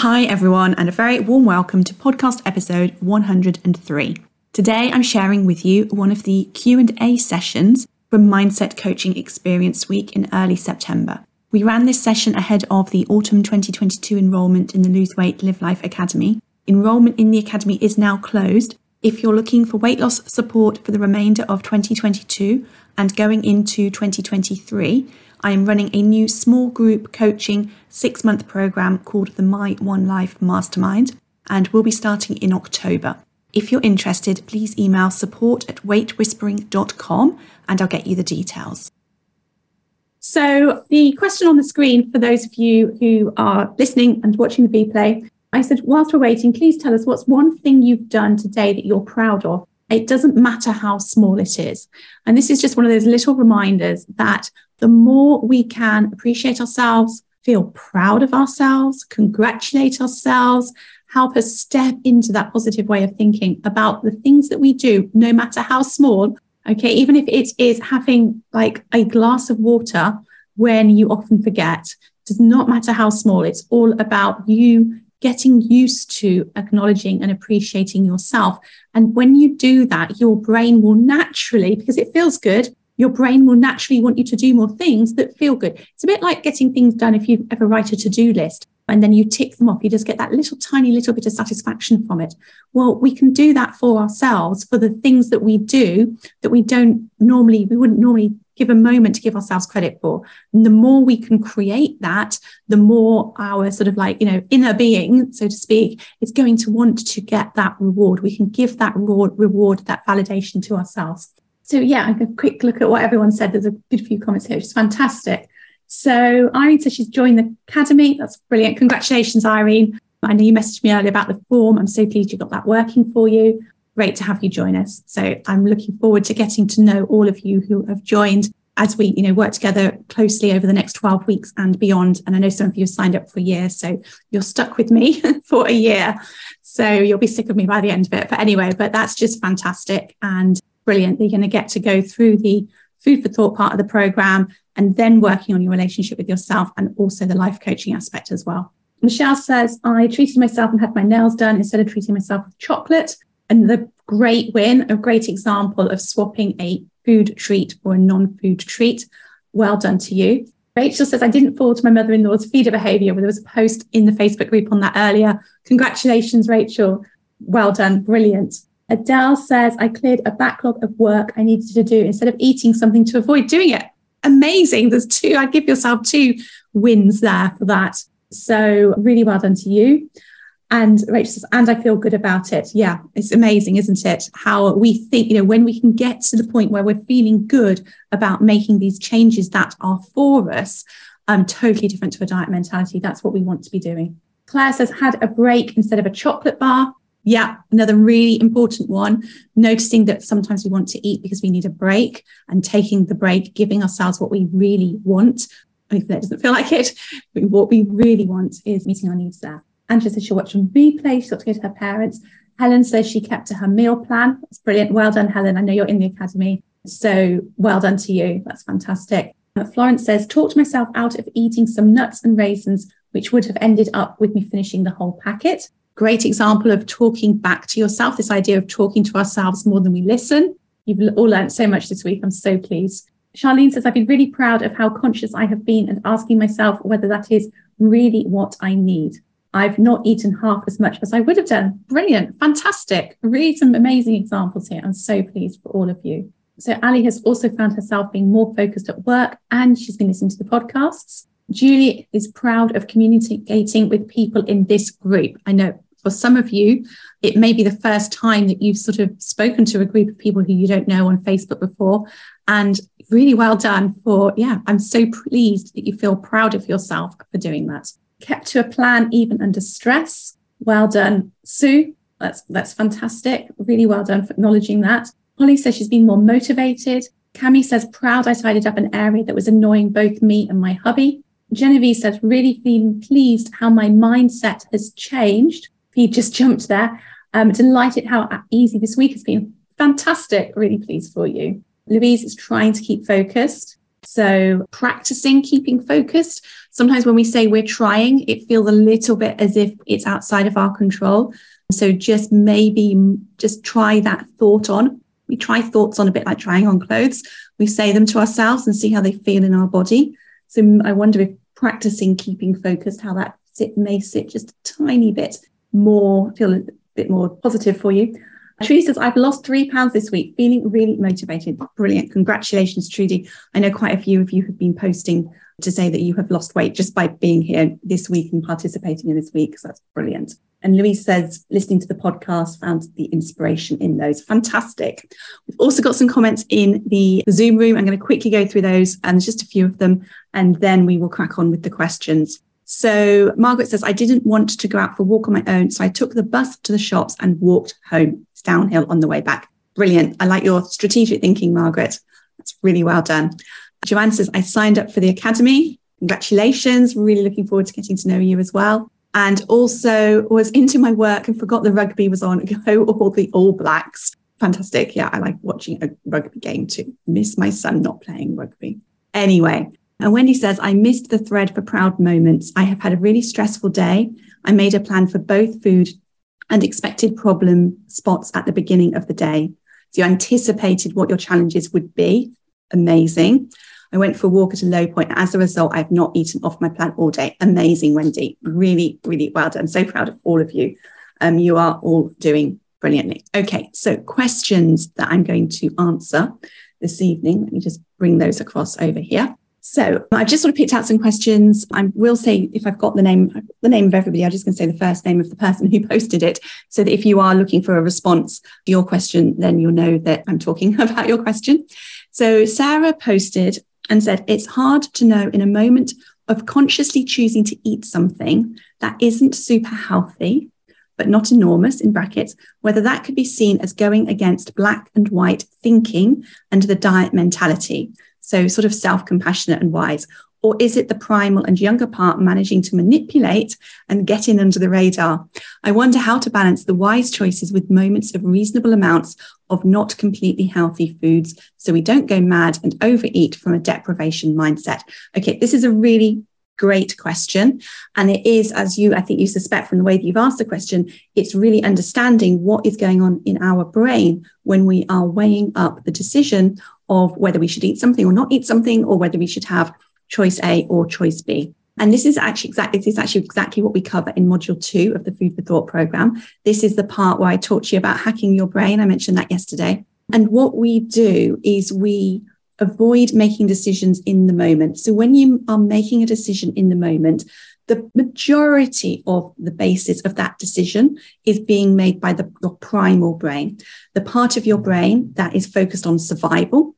Hi, everyone, and a very warm welcome to podcast episode 103. Today, I'm sharing with you one of the Q&A sessions from Mindset Coaching Experience Week in early September. We ran this session ahead of the autumn 2022 enrolment in the Lose Weight Live Life Academy. Enrolment in the Academy is now closed. If you're looking for weight loss support for the remainder of 2022 and going into 2023, I am running a new small group coaching six month program called the My One Life Mastermind, and will be starting in October. If you're interested, please email support at weightwhispering.com and I'll get you the details. So, the question on the screen for those of you who are listening and watching the replay, I said, whilst we're waiting, please tell us what's one thing you've done today that you're proud of. It doesn't matter how small it is. And this is just one of those little reminders that the more we can appreciate ourselves, feel proud of ourselves, congratulate ourselves, help us step into that positive way of thinking about the things that we do, no matter how small. Okay, even if it is having like a glass of water when you often forget, does not matter how small, it's all about you getting used to acknowledging and appreciating yourself. And when you do that, your brain will naturally, because it feels good, your brain will naturally want you to do more things that feel good. It's a bit like getting things done if you ever write a to do list and then you tick them off. You just get that little tiny little bit of satisfaction from it. Well, we can do that for ourselves for the things that we do that we don't normally, we wouldn't normally give a moment to give ourselves credit for. And the more we can create that, the more our sort of like, you know, inner being, so to speak, is going to want to get that reward. We can give that reward, reward that validation to ourselves. So yeah, a quick look at what everyone said. There's a good few comments here, which is fantastic. So Irene says she's joined the academy. That's brilliant. Congratulations, Irene. I know you messaged me earlier about the form. I'm so pleased you got that working for you. Great to have you join us. So I'm looking forward to getting to know all of you who have joined as we, you know, work together closely over the next 12 weeks and beyond. And I know some of you have signed up for a year, so you're stuck with me for a year. So you'll be sick of me by the end of it. But anyway, but that's just fantastic. And brilliant. You're going to get to go through the food for thought part of the program and then working on your relationship with yourself and also the life coaching aspect as well. Michelle says, I treated myself and had my nails done instead of treating myself with chocolate. And the great win, a great example of swapping a food treat for a non food treat. Well done to you. Rachel says, I didn't fall to my mother in law's feeder behavior. There was a post in the Facebook group on that earlier. Congratulations, Rachel. Well done. Brilliant. Adele says, I cleared a backlog of work I needed to do instead of eating something to avoid doing it. Amazing. There's two, I'd give yourself two wins there for that. So, really well done to you. And Rachel says, and I feel good about it. Yeah, it's amazing, isn't it? How we think, you know, when we can get to the point where we're feeling good about making these changes that are for us, um, totally different to a diet mentality. That's what we want to be doing. Claire says, had a break instead of a chocolate bar. Yeah, another really important one. Noticing that sometimes we want to eat because we need a break and taking the break, giving ourselves what we really want. If that doesn't feel like it, but what we really want is meeting our needs there. Angela says she'll watch on replay. She's got to go to her parents. Helen says she kept to her meal plan. That's brilliant. Well done, Helen. I know you're in the academy. So well done to you. That's fantastic. Florence says, talked myself out of eating some nuts and raisins, which would have ended up with me finishing the whole packet. Great example of talking back to yourself, this idea of talking to ourselves more than we listen. You've all learned so much this week. I'm so pleased. Charlene says, I've been really proud of how conscious I have been and asking myself whether that is really what I need. I've not eaten half as much as I would have done. Brilliant, fantastic. Really some amazing examples here. I'm so pleased for all of you. So Ali has also found herself being more focused at work and she's been listening to the podcasts. Julie is proud of communicating with people in this group. I know for some of you, it may be the first time that you've sort of spoken to a group of people who you don't know on Facebook before. And really well done for, yeah, I'm so pleased that you feel proud of yourself for doing that. Kept to a plan even under stress. Well done, Sue. That's that's fantastic. Really well done for acknowledging that. Holly says she's been more motivated. Cami says proud I tidied up an area that was annoying both me and my hubby. Genevieve says really feeling pleased how my mindset has changed. He just jumped there. Um, delighted how easy this week has been. Fantastic. Really pleased for you. Louise is trying to keep focused. So practicing keeping focused. Sometimes when we say we're trying, it feels a little bit as if it's outside of our control. So just maybe just try that thought on. We try thoughts on a bit like trying on clothes. We say them to ourselves and see how they feel in our body. So I wonder if practicing keeping focused, how that sit, may sit just a tiny bit more, feel a bit more positive for you. Trudy says, I've lost three pounds this week, feeling really motivated. Brilliant. Congratulations, Trudy. I know quite a few of you have been posting to say that you have lost weight just by being here this week and participating in this week. So that's brilliant. And Louise says, listening to the podcast, found the inspiration in those. Fantastic. We've also got some comments in the Zoom room. I'm going to quickly go through those and just a few of them, and then we will crack on with the questions. So Margaret says, I didn't want to go out for a walk on my own. So I took the bus to the shops and walked home. It's downhill on the way back. Brilliant. I like your strategic thinking, Margaret. That's really well done. Joanne says, I signed up for the academy. Congratulations. Really looking forward to getting to know you as well. And also was into my work and forgot the rugby was on. Go all the All Blacks. Fantastic. Yeah, I like watching a rugby game too. Miss my son not playing rugby. Anyway, and Wendy says, I missed the thread for proud moments. I have had a really stressful day. I made a plan for both food and expected problem spots at the beginning of the day. So you anticipated what your challenges would be. Amazing. I went for a walk at a low point. As a result, I've not eaten off my plan all day. Amazing, Wendy. Really, really well done. So proud of all of you. Um, you are all doing brilliantly. Okay, so questions that I'm going to answer this evening. Let me just bring those across over here. So I've just sort of picked out some questions. I will say if I've got the name, the name of everybody, I'm just going to say the first name of the person who posted it, so that if you are looking for a response to your question, then you'll know that I'm talking about your question. So Sarah posted and said, "It's hard to know in a moment of consciously choosing to eat something that isn't super healthy." But not enormous in brackets, whether that could be seen as going against black and white thinking and the diet mentality. So, sort of self compassionate and wise. Or is it the primal and younger part managing to manipulate and get in under the radar? I wonder how to balance the wise choices with moments of reasonable amounts of not completely healthy foods so we don't go mad and overeat from a deprivation mindset. Okay, this is a really great question. And it is, as you, I think you suspect from the way that you've asked the question, it's really understanding what is going on in our brain when we are weighing up the decision of whether we should eat something or not eat something, or whether we should have choice A or choice B. And this is actually exactly this is actually exactly what we cover in module two of the Food for Thought program. This is the part where I talk to you about hacking your brain. I mentioned that yesterday. And what we do is we avoid making decisions in the moment. So when you are making a decision in the moment, the majority of the basis of that decision is being made by the your primal brain, the part of your brain that is focused on survival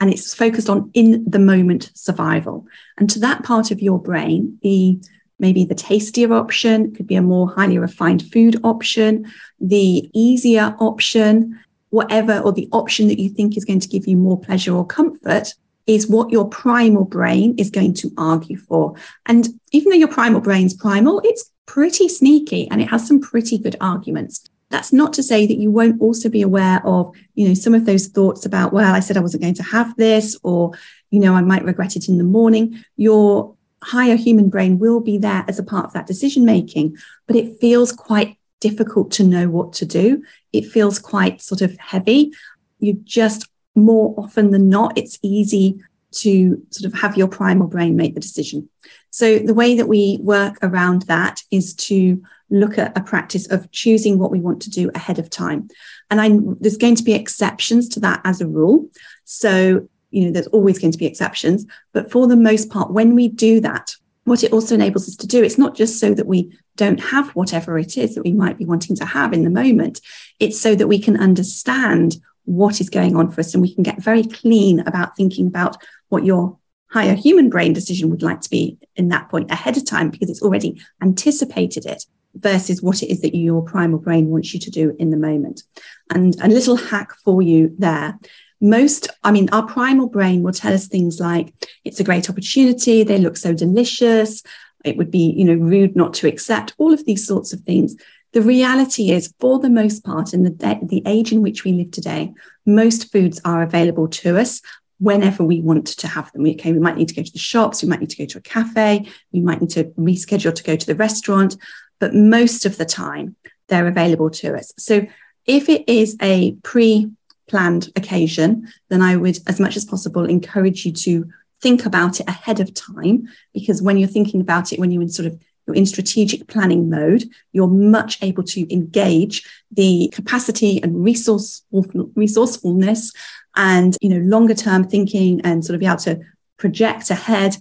and it's focused on in the moment survival. And to that part of your brain, the maybe the tastier option could be a more highly refined food option, the easier option, whatever, or the option that you think is going to give you more pleasure or comfort is what your primal brain is going to argue for. And even though your primal brain's primal, it's pretty sneaky and it has some pretty good arguments. That's not to say that you won't also be aware of, you know, some of those thoughts about, well, I said I wasn't going to have this, or, you know, I might regret it in the morning. Your higher human brain will be there as a part of that decision making, but it feels quite difficult to know what to do. It feels quite sort of heavy. You just more often than not, it's easy to sort of have your primal brain make the decision. So the way that we work around that is to look at a practice of choosing what we want to do ahead of time. And I, there's going to be exceptions to that as a rule. So, you know, there's always going to be exceptions. But for the most part, when we do that, what it also enables us to do, it's not just so that we don't have whatever it is that we might be wanting to have in the moment. It's so that we can understand what is going on for us. And we can get very clean about thinking about what your higher human brain decision would like to be in that point ahead of time because it's already anticipated it versus what it is that your primal brain wants you to do in the moment. And a little hack for you there. Most, I mean, our primal brain will tell us things like it's a great opportunity, they look so delicious, it would be, you know, rude not to accept all of these sorts of things. The reality is, for the most part, in the, the age in which we live today, most foods are available to us whenever we want to have them. Okay, we might need to go to the shops, we might need to go to a cafe, we might need to reschedule to go to the restaurant, but most of the time they're available to us. So if it is a pre planned occasion, then I would, as much as possible, encourage you to think about it ahead of time because when you're thinking about it, when you're in sort of you're in strategic planning mode, you're much able to engage the capacity and resourceful, resourcefulness and you know longer term thinking and sort of be able to project ahead,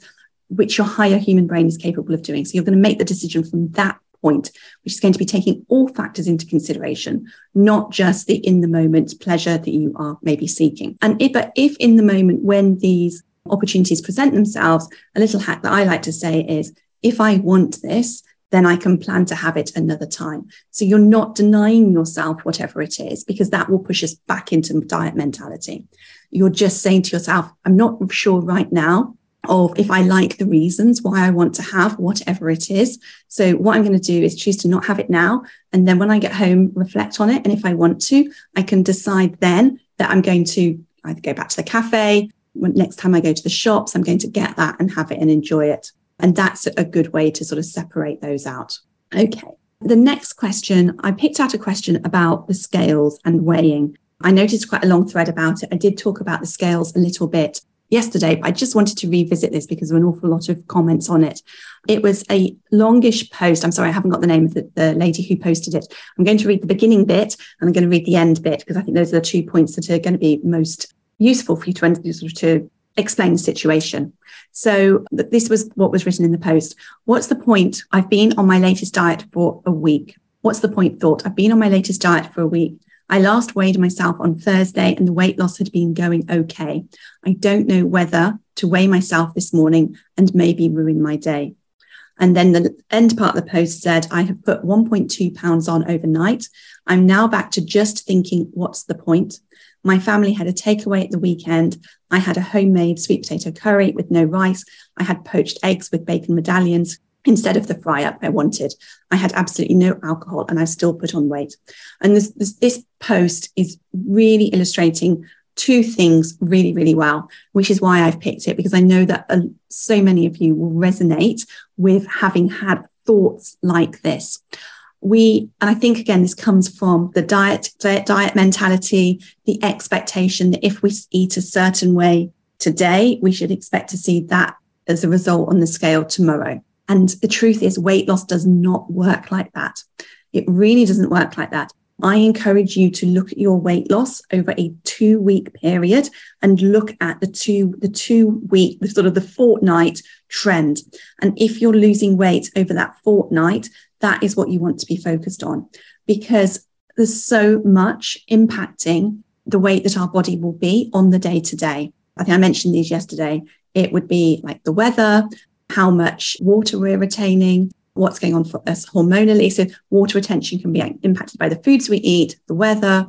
which your higher human brain is capable of doing. So you're going to make the decision from that point, which is going to be taking all factors into consideration, not just the in the moment pleasure that you are maybe seeking. And if, but if in the moment when these opportunities present themselves, a little hack that I like to say is if I want this, then I can plan to have it another time. So you're not denying yourself whatever it is, because that will push us back into diet mentality. You're just saying to yourself, I'm not sure right now of if I like the reasons why I want to have whatever it is. So what I'm going to do is choose to not have it now. And then when I get home, reflect on it. And if I want to, I can decide then that I'm going to either go back to the cafe. When, next time I go to the shops, I'm going to get that and have it and enjoy it. And that's a good way to sort of separate those out. Okay. The next question, I picked out a question about the scales and weighing. I noticed quite a long thread about it. I did talk about the scales a little bit yesterday, but I just wanted to revisit this because there were an awful lot of comments on it. It was a longish post. I'm sorry, I haven't got the name of the, the lady who posted it. I'm going to read the beginning bit and I'm going to read the end bit because I think those are the two points that are going to be most useful for you to, sort of to explain the situation. So this was what was written in the post. What's the point? I've been on my latest diet for a week. What's the point thought? I've been on my latest diet for a week. I last weighed myself on Thursday and the weight loss had been going okay. I don't know whether to weigh myself this morning and maybe ruin my day. And then the end part of the post said, I have put 1.2 pounds on overnight. I'm now back to just thinking, what's the point? My family had a takeaway at the weekend. I had a homemade sweet potato curry with no rice. I had poached eggs with bacon medallions instead of the fry up I wanted. I had absolutely no alcohol and I still put on weight. And this, this, this post is really illustrating two things really, really well, which is why I've picked it because I know that uh, so many of you will resonate with having had thoughts like this we and i think again this comes from the diet diet, mentality the expectation that if we eat a certain way today we should expect to see that as a result on the scale tomorrow. And the truth is weight loss does not work like that. It really doesn't work like that. I encourage you to look at your weight loss over a two week period and look at the two, the two week, the sort of the fortnight trend. And if you're losing weight over that fortnight, that is what you want to be focused on because there's so much impacting the weight that our body will be on the day to day. I think I mentioned these yesterday. It would be like the weather, how much water we're retaining, what's going on for us hormonally. So, water retention can be impacted by the foods we eat, the weather,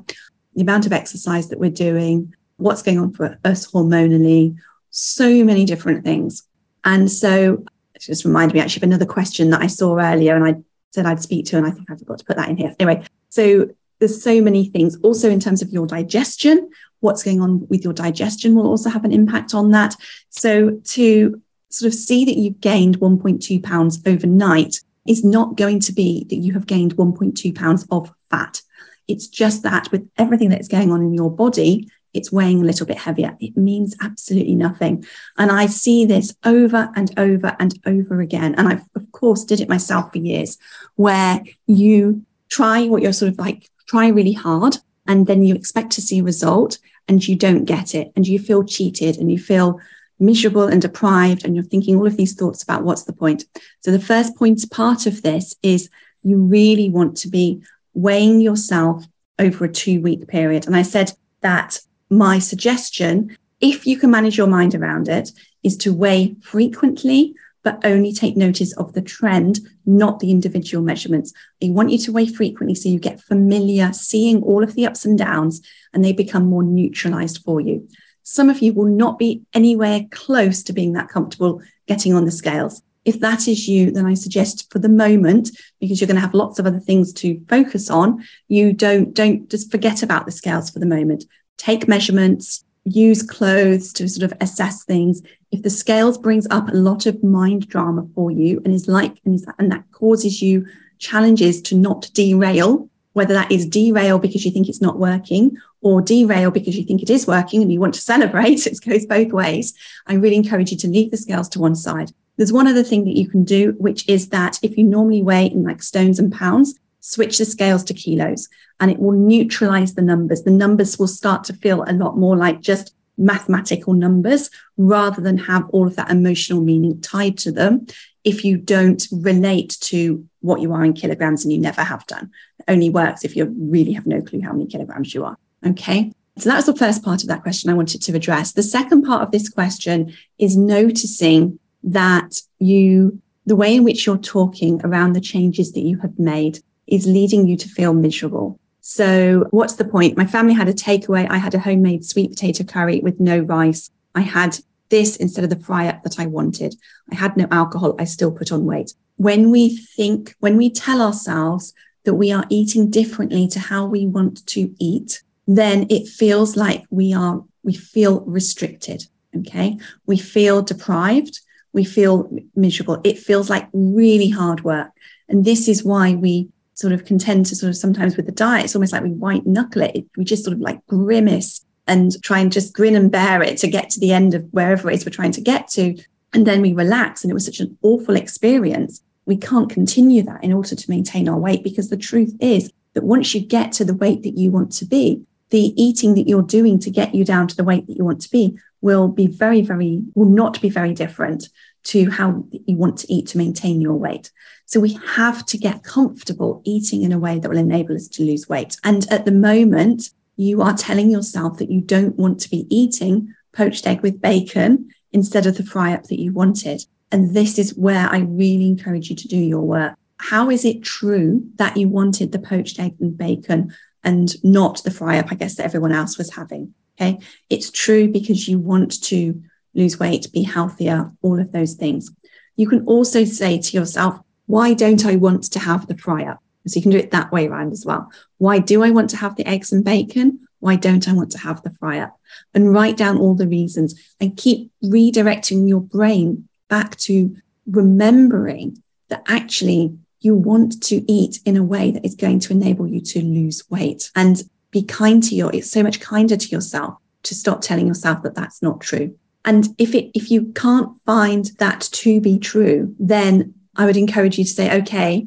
the amount of exercise that we're doing, what's going on for us hormonally, so many different things. And so, it just reminded me actually of another question that I saw earlier, and I said I'd speak to, and I think I forgot to put that in here. Anyway, so there's so many things. Also, in terms of your digestion, what's going on with your digestion will also have an impact on that. So, to sort of see that you've gained 1.2 pounds overnight is not going to be that you have gained 1.2 pounds of fat. It's just that with everything that's going on in your body, it's weighing a little bit heavier. It means absolutely nothing. And I see this over and over and over again. And I, of course, did it myself for years, where you try what you're sort of like, try really hard, and then you expect to see a result and you don't get it. And you feel cheated and you feel miserable and deprived. And you're thinking all of these thoughts about what's the point. So the first point part of this is you really want to be weighing yourself over a two week period. And I said, that my suggestion, if you can manage your mind around it, is to weigh frequently, but only take notice of the trend, not the individual measurements. I want you to weigh frequently so you get familiar seeing all of the ups and downs and they become more neutralized for you. Some of you will not be anywhere close to being that comfortable getting on the scales. If that is you, then I suggest for the moment, because you're going to have lots of other things to focus on, you don't, don't just forget about the scales for the moment. Take measurements, use clothes to sort of assess things. If the scales brings up a lot of mind drama for you and is like, and, is, and that causes you challenges to not derail, whether that is derail because you think it's not working or derail because you think it is working and you want to celebrate, it goes both ways. I really encourage you to leave the scales to one side. There's one other thing that you can do, which is that if you normally weigh in like stones and pounds, switch the scales to kilos and it will neutralize the numbers. The numbers will start to feel a lot more like just mathematical numbers rather than have all of that emotional meaning tied to them if you don't relate to what you are in kilograms and you never have done. It only works if you really have no clue how many kilograms you are. Okay. So that's the first part of that question I wanted to address. The second part of this question is noticing that you, the way in which you're talking around the changes that you have made is leading you to feel miserable. So what's the point? My family had a takeaway. I had a homemade sweet potato curry with no rice. I had this instead of the fry up that I wanted. I had no alcohol. I still put on weight. When we think, when we tell ourselves that we are eating differently to how we want to eat, then it feels like we are, we feel restricted. Okay. We feel deprived. We feel miserable. It feels like really hard work. And this is why we sort of contend to sort of sometimes with the diet, it's almost like we white knuckle it. We just sort of like grimace and try and just grin and bear it to get to the end of wherever it is we're trying to get to. And then we relax. And it was such an awful experience. We can't continue that in order to maintain our weight because the truth is that once you get to the weight that you want to be, the eating that you're doing to get you down to the weight that you want to be will be very, very, will not be very different to how you want to eat to maintain your weight. So we have to get comfortable eating in a way that will enable us to lose weight. And at the moment, you are telling yourself that you don't want to be eating poached egg with bacon instead of the fry up that you wanted. And this is where I really encourage you to do your work. How is it true that you wanted the poached egg and bacon and not the fry up, I guess, that everyone else was having? Okay. It's true because you want to lose weight, be healthier, all of those things. You can also say to yourself, why don't I want to have the fry up? So you can do it that way around as well. Why do I want to have the eggs and bacon? Why don't I want to have the fry up? And write down all the reasons and keep redirecting your brain back to remembering that actually you want to eat in a way that is going to enable you to lose weight and be kind to your, it's so much kinder to yourself to stop telling yourself that that's not true. And if it, if you can't find that to be true, then I would encourage you to say, okay,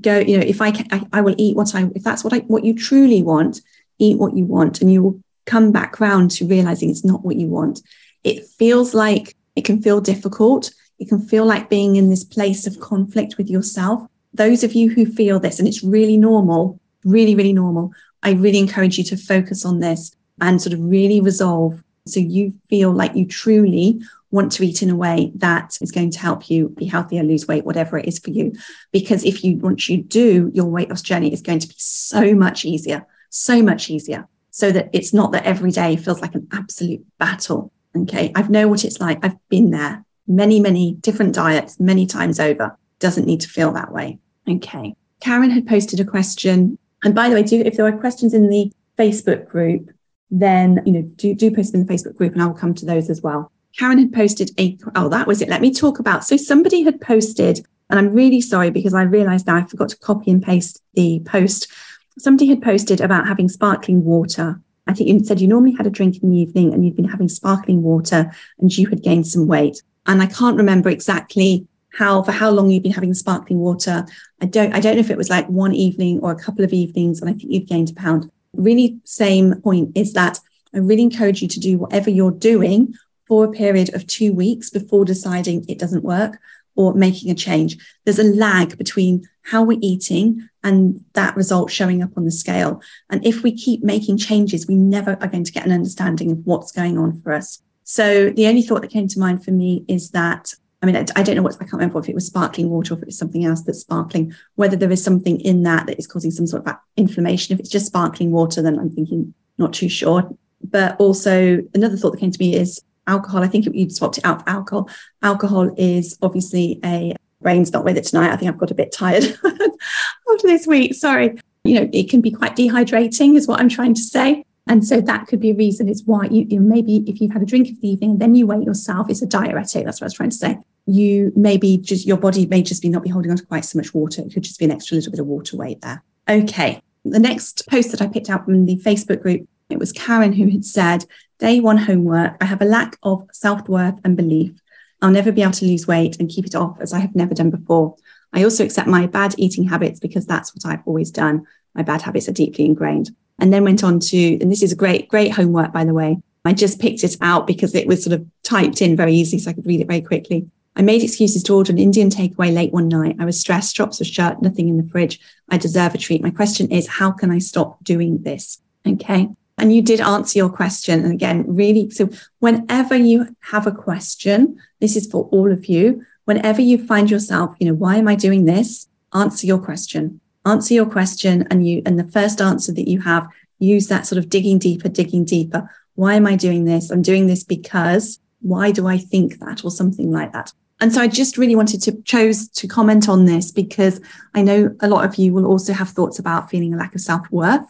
go, you know, if I can, I, I will eat what I, if that's what I, what you truly want, eat what you want. And you will come back round to realizing it's not what you want. It feels like it can feel difficult. It can feel like being in this place of conflict with yourself. Those of you who feel this, and it's really normal, really, really normal, I really encourage you to focus on this and sort of really resolve so you feel like you truly want to eat in a way that is going to help you be healthier, lose weight, whatever it is for you. Because if you once you do, your weight loss journey is going to be so much easier, so much easier. So that it's not that every day feels like an absolute battle. Okay. I know what it's like. I've been there many, many different diets, many times over. Doesn't need to feel that way. Okay. Karen had posted a question. And by the way, do if there are questions in the Facebook group, then you know do do post them in the Facebook group, and I will come to those as well. Karen had posted a oh that was it. Let me talk about so somebody had posted, and I'm really sorry because I realised now I forgot to copy and paste the post. Somebody had posted about having sparkling water. I think you said you normally had a drink in the evening and you'd been having sparkling water and you had gained some weight. And I can't remember exactly how for how long you've been having sparkling water. I don't I don't know if it was like one evening or a couple of evenings, and I think you've gained a pound really same point is that I really encourage you to do whatever you're doing for a period of two weeks before deciding it doesn't work. or making a change. There's a lag between how we're eating and that result showing up on the scale. And if we keep making changes, we never are going to get an understanding of what's going on for us. So the only thought that came to mind for me is that I mean, I, don't know what I can't remember if it was sparkling water or if it was something else that's sparkling. Whether there is something in that that is causing some sort of inflammation. If it's just sparkling water, then I'm thinking not too sure. But also another thought that came to me is alcohol. I think you swapped it out for alcohol. Alcohol is obviously a brain's not with it tonight. I think I've got a bit tired after this week. Sorry. You know, it can be quite dehydrating, is what I'm trying to say. And so that could be a reason is why you, you maybe if you've had a drink of the evening then you weigh yourself, it's a diuretic. That's what I was trying to say. You maybe just your body may just be not be holding on to quite so much water. It could just be an extra little bit of water weight there. Okay. The next post that I picked out from the Facebook group, it was Karen who had said, Day one homework, I have a lack of self worth and belief. I'll never be able to lose weight and keep it off as I have never done before. I also accept my bad eating habits because that's what I've always done. My bad habits are deeply ingrained. And then went on to, and this is a great, great homework, by the way. I just picked it out because it was sort of typed in very easily so I could read it very quickly. I made excuses to order an Indian takeaway late one night. I was stressed, drops of shirt, nothing in the fridge. I deserve a treat. My question is, how can I stop doing this? Okay. And you did answer your question. And again, really, so whenever you have a question, this is for all of you. Whenever you find yourself, you know, why am I doing this? Answer your question. Answer your question. And you, and the first answer that you have, use that sort of digging deeper, digging deeper. Why am I doing this? I'm doing this because why do I think that or something like that? And so I just really wanted to chose to comment on this because I know a lot of you will also have thoughts about feeling a lack of self-worth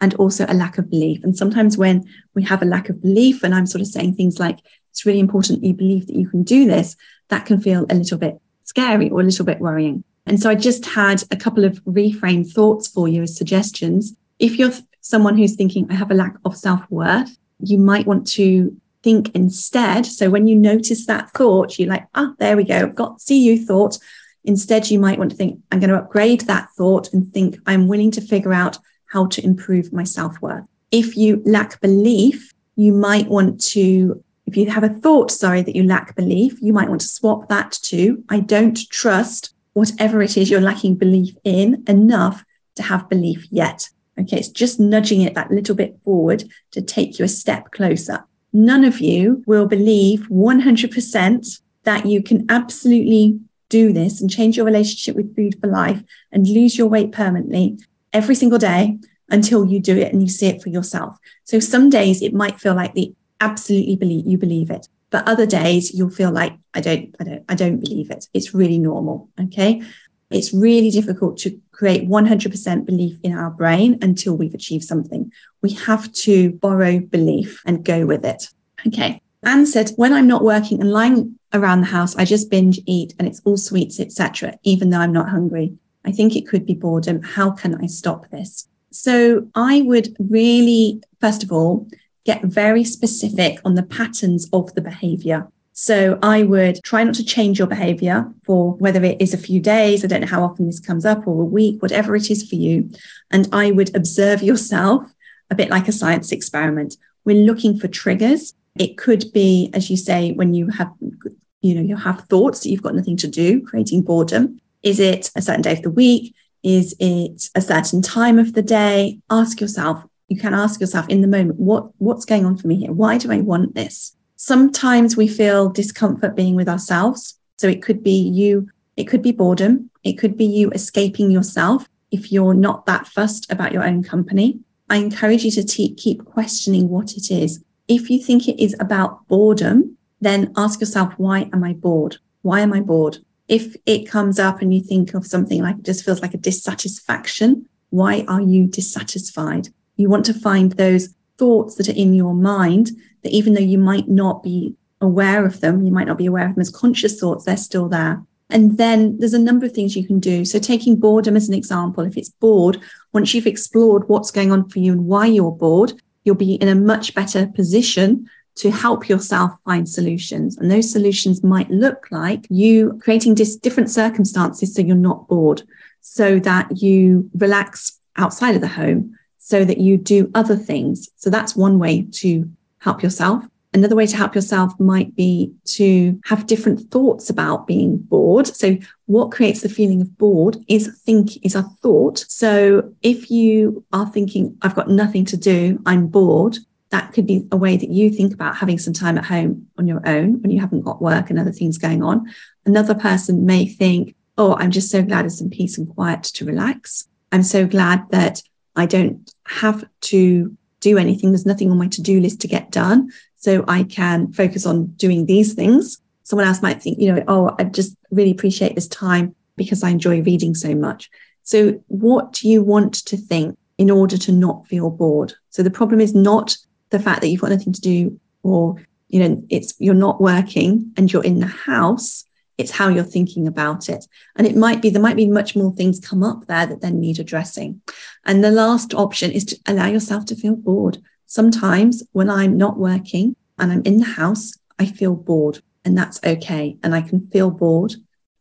and also a lack of belief. And sometimes when we have a lack of belief, and I'm sort of saying things like, it's really important you believe that you can do this, that can feel a little bit scary or a little bit worrying. And so I just had a couple of reframe thoughts for you as suggestions. If you're someone who's thinking, I have a lack of self worth, you might want to think instead. So when you notice that thought, you're like, ah, there we go. I've got see you thought. Instead, you might want to think, I'm going to upgrade that thought and think, I'm willing to figure out how to improve my self worth. If you lack belief, you might want to, if you have a thought, sorry, that you lack belief, you might want to swap that to, I don't trust whatever it is you're lacking belief in enough to have belief yet. Okay, it's just nudging it that little bit forward to take you a step closer. None of you will believe 100% that you can absolutely do this and change your relationship with food for life and lose your weight permanently every single day until you do it and you see it for yourself. So some days it might feel like the absolutely believe you believe it. But other days you'll feel like I don't, I don't, I don't believe it. It's really normal. Okay. It's really difficult to create 100% belief in our brain until we've achieved something. We have to borrow belief and go with it. Okay. Anne said, when I'm not working and lying around the house, I just binge eat and it's all sweets, etc., even though I'm not hungry. I think it could be boredom. How can I stop this? So I would really, first of all, get very specific on the patterns of the behavior. So I would try not to change your behavior for whether it is a few days, I don't know how often this comes up, or a week, whatever it is for you. And I would observe yourself a bit like a science experiment. We're looking for triggers. It could be, as you say, when you have, you know, you have thoughts that you've got nothing to do, creating boredom. Is it a certain day of the week? Is it a certain time of the day? Ask yourself. You can ask yourself in the moment, what, what's going on for me here? Why do I want this? Sometimes we feel discomfort being with ourselves. So it could be you, it could be boredom. It could be you escaping yourself if you're not that fussed about your own company. I encourage you to te- keep questioning what it is. If you think it is about boredom, then ask yourself, why am I bored? Why am I bored? if it comes up and you think of something like it just feels like a dissatisfaction, why are you dissatisfied? You want to find those thoughts that are in your mind that even though you might not be aware of them, you might not be aware of them as conscious thoughts, they're still there. And then there's a number of things you can do. So taking boredom as an example, if it's bored, once you've explored what's going on for you and why you're bored, you'll be in a much better position to help yourself find solutions. And those solutions might look like you creating dis- different circumstances so you're not bored, so that you relax outside of the home, so that you do other things. So that's one way to help yourself. Another way to help yourself might be to have different thoughts about being bored. So what creates the feeling of bored is think is a thought. So if you are thinking, I've got nothing to do, I'm bored, that could be a way that you think about having some time at home on your own when you haven't got work and other things going on. Another person may think, oh, I'm just so glad it's some peace and quiet to relax. I'm so glad that I don't have to do anything. There's nothing on my to do list to get done. So I can focus on doing these things. Someone else might think, you know, oh, I just really appreciate this time because I enjoy reading so much. So, what do you want to think in order to not feel bored? So, the problem is not the fact that you've got nothing to do or, you know, it's you're not working and you're in the house. It's how you're thinking about it. And it might be, there might be much more things come up there that then need addressing. And the last option is to allow yourself to feel bored. Sometimes when I'm not working and I'm in the house, I feel bored and that's okay. And I can feel bored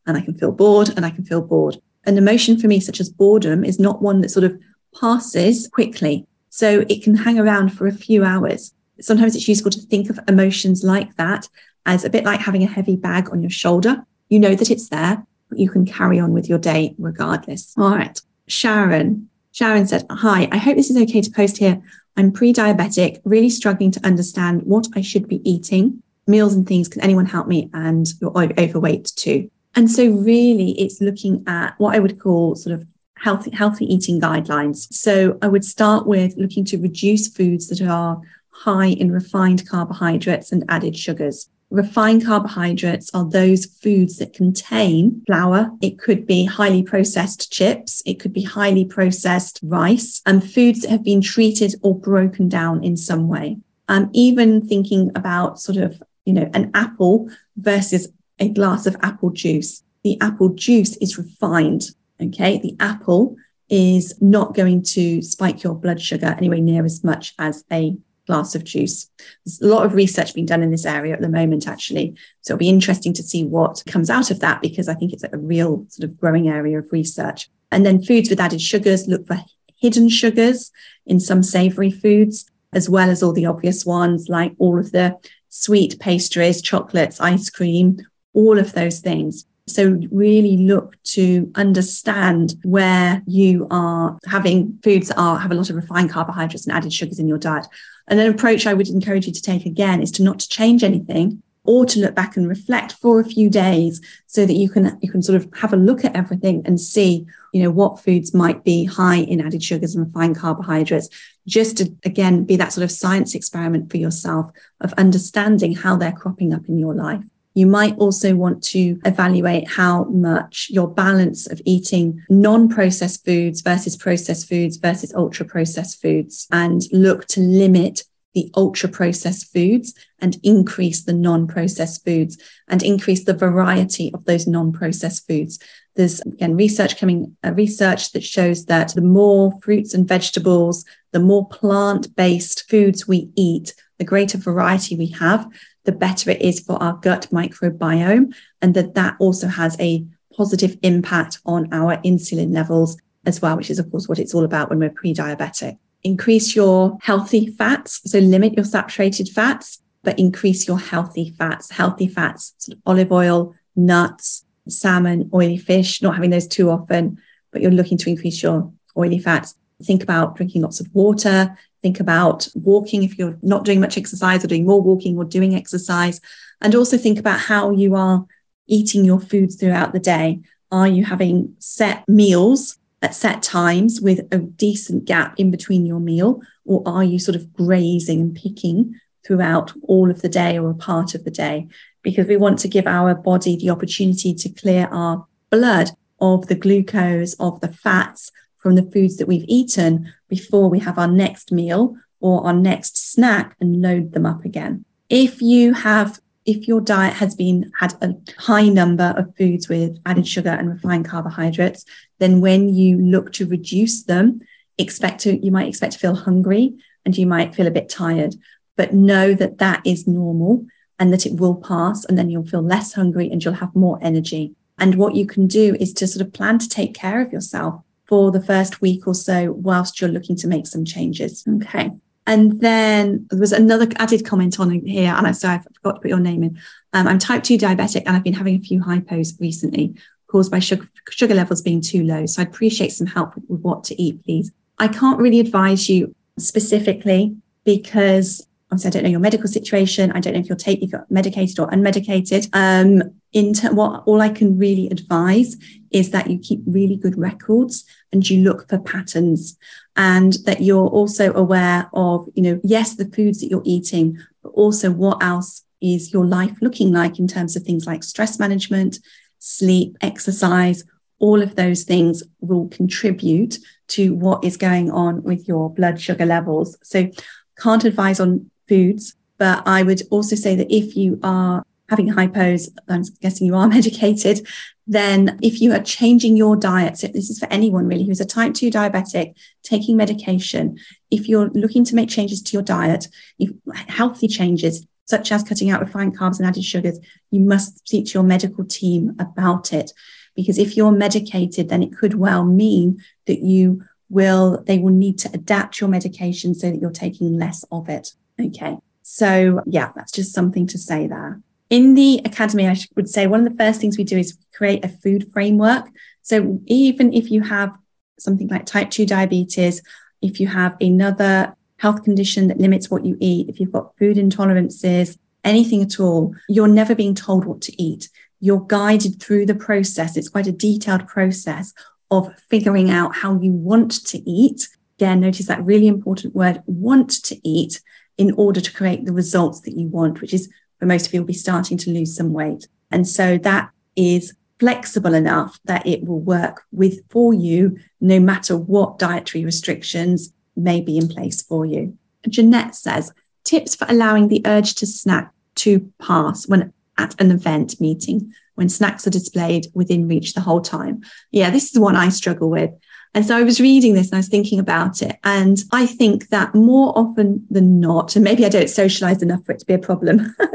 and I can feel bored and I can feel bored. An emotion for me, such as boredom, is not one that sort of passes quickly. So it can hang around for a few hours. Sometimes it's useful to think of emotions like that as a bit like having a heavy bag on your shoulder. You know that it's there, but you can carry on with your day regardless. All right. Sharon. Sharon said, Hi, I hope this is okay to post here. I'm pre diabetic, really struggling to understand what I should be eating, meals and things. Can anyone help me? And you're overweight too. And so, really, it's looking at what I would call sort of healthy, healthy eating guidelines. So, I would start with looking to reduce foods that are high in refined carbohydrates and added sugars. Refined carbohydrates are those foods that contain flour. It could be highly processed chips. It could be highly processed rice and foods that have been treated or broken down in some way. Um, even thinking about sort of, you know, an apple versus a glass of apple juice. The apple juice is refined. Okay. The apple is not going to spike your blood sugar anywhere near as much as a glass of juice. There's a lot of research being done in this area at the moment, actually. So it'll be interesting to see what comes out of that because I think it's a real sort of growing area of research. And then foods with added sugars, look for hidden sugars in some savory foods, as well as all the obvious ones like all of the sweet pastries, chocolates, ice cream, all of those things. So really look to understand where you are having foods that are have a lot of refined carbohydrates and added sugars in your diet. And an approach I would encourage you to take again is to not to change anything or to look back and reflect for a few days so that you can you can sort of have a look at everything and see you know what foods might be high in added sugars and refined carbohydrates. Just to again be that sort of science experiment for yourself of understanding how they're cropping up in your life you might also want to evaluate how much your balance of eating non processed foods versus processed foods versus ultra processed foods and look to limit the ultra processed foods and increase the non processed foods and increase the variety of those non processed foods. There's again research coming, uh, research that shows that the more fruits and vegetables, the more plant based foods we eat, the greater variety we have, the better it is for our gut microbiome, and that that also has a positive impact on our insulin levels as well, which is, of course, what it's all about when we're pre diabetic. Increase your healthy fats, so limit your saturated fats, but increase your healthy fats. Healthy fats, sort of olive oil, nuts, salmon, oily fish, not having those too often, but you're looking to increase your oily fats. Think about drinking lots of water, Think about walking if you're not doing much exercise or doing more walking or doing exercise. And also think about how you are eating your foods throughout the day. Are you having set meals at set times with a decent gap in between your meal? Or are you sort of grazing and picking throughout all of the day or a part of the day? Because we want to give our body the opportunity to clear our blood of the glucose, of the fats, from the foods that we've eaten before we have our next meal or our next snack and load them up again. If you have if your diet has been had a high number of foods with added sugar and refined carbohydrates, then when you look to reduce them, expect to you might expect to feel hungry and you might feel a bit tired, but know that that is normal and that it will pass and then you'll feel less hungry and you'll have more energy. And what you can do is to sort of plan to take care of yourself for the first week or so whilst you're looking to make some changes. Okay. And then there was another added comment on here, and I sorry, I forgot to put your name in. Um, I'm type 2 diabetic and I've been having a few hypos recently caused by sugar, sugar levels being too low. So I'd appreciate some help with, with what to eat, please. I can't really advise you specifically because obviously I don't know your medical situation. I don't know if you're take if you're medicated or unmedicated. Um, in ter- what all I can really advise is that you keep really good records and you look for patterns and that you're also aware of, you know, yes, the foods that you're eating, but also what else is your life looking like in terms of things like stress management, sleep, exercise, all of those things will contribute to what is going on with your blood sugar levels. So, can't advise on foods, but I would also say that if you are having hypos, I'm guessing you are medicated, then if you are changing your diet, so this is for anyone really who's a type 2 diabetic taking medication, if you're looking to make changes to your diet, if healthy changes, such as cutting out refined carbs and added sugars, you must speak to your medical team about it. Because if you're medicated, then it could well mean that you will, they will need to adapt your medication so that you're taking less of it. Okay. So, yeah, that's just something to say there. In the academy, I would say one of the first things we do is create a food framework. So, even if you have something like type 2 diabetes, if you have another health condition that limits what you eat, if you've got food intolerances, anything at all, you're never being told what to eat. You're guided through the process. It's quite a detailed process of figuring out how you want to eat. Again, notice that really important word, want to eat, in order to create the results that you want, which is for most of you will be starting to lose some weight. And so that is flexible enough that it will work with for you no matter what dietary restrictions may be in place for you. Jeanette says, tips for allowing the urge to snack to pass when at an event meeting when snacks are displayed within reach the whole time. Yeah, this is one I struggle with. And so I was reading this and I was thinking about it. And I think that more often than not, and maybe I don't socialize enough for it to be a problem. I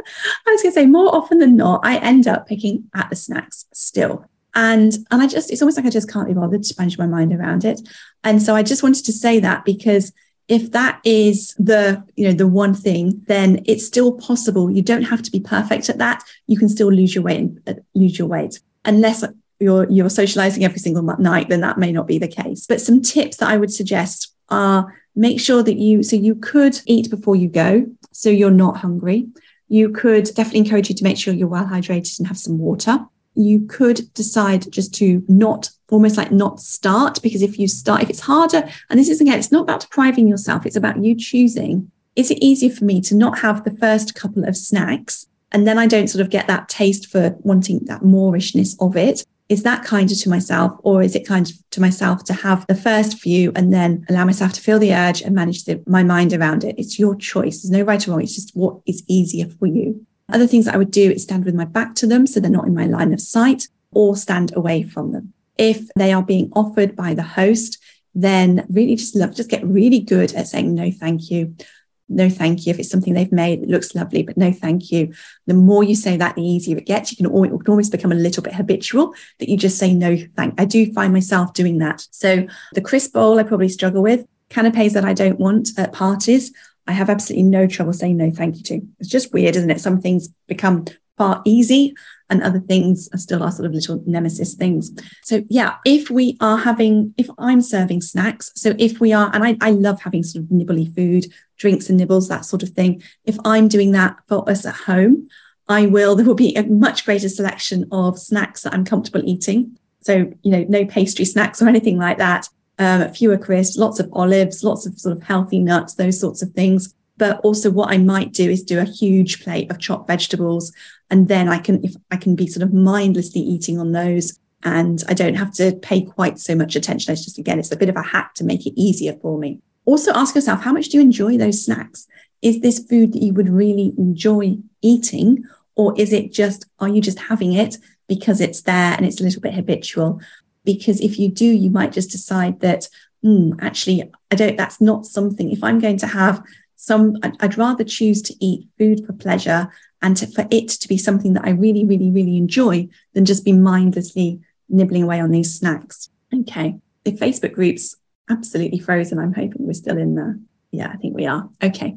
was going to say more often than not, I end up picking at the snacks still. And, and I just, it's almost like I just can't be bothered to manage my mind around it. And so I just wanted to say that because if that is the you know the one thing then it's still possible you don't have to be perfect at that you can still lose your weight and uh, lose your weight unless you're you're socializing every single night then that may not be the case. But some tips that i would suggest are make sure that you so you could eat before you go so you're not hungry. You could definitely encourage you to make sure you're well hydrated and have some water. You could decide just to not almost like not start because if you start if it's harder and this is again it's not about depriving yourself it's about you choosing is it easier for me to not have the first couple of snacks and then i don't sort of get that taste for wanting that moorishness of it is that kinder to myself or is it kind to myself to have the first few and then allow myself to feel the urge and manage the, my mind around it it's your choice there's no right or wrong it's just what is easier for you other things that I would do is stand with my back to them so they're not in my line of sight or stand away from them. If they are being offered by the host, then really just love, just get really good at saying no, thank you. No, thank you. If it's something they've made, it looks lovely, but no, thank you. The more you say that, the easier it gets. You can, always, almost become a little bit habitual that you just say no, thank. I do find myself doing that. So the crisp bowl, I probably struggle with. Canapes that I don't want at parties, I have absolutely no trouble saying no thank you to. It's just weird, isn't it? Some things become far easy and other things are still our sort of little nemesis things. So yeah, if we are having, if I'm serving snacks, so if we are, and I, I love having sort of nibbly food, drinks and nibbles, that sort of thing. If I'm doing that for us at home, I will, there will be a much greater selection of snacks that I'm comfortable eating. So, you know, no pastry snacks or anything like that um, fewer crisps, lots of olives, lots of sort of healthy nuts, those sorts of things. But also, what I might do is do a huge plate of chopped vegetables, and then I can, if I can be sort of mindlessly eating on those, and I don't have to pay quite so much attention. It's just again, it's a bit of a hack to make it easier for me. Also, ask yourself, how much do you enjoy those snacks? Is this food that you would really enjoy eating, or is it just are you just having it because it's there and it's a little bit habitual? because if you do you might just decide that mm, actually i don't that's not something if i'm going to have some I'd, I'd rather choose to eat food for pleasure and to, for it to be something that i really really really enjoy than just be mindlessly nibbling away on these snacks okay the facebook groups absolutely frozen i'm hoping we're still in there Yeah, I think we are. Okay.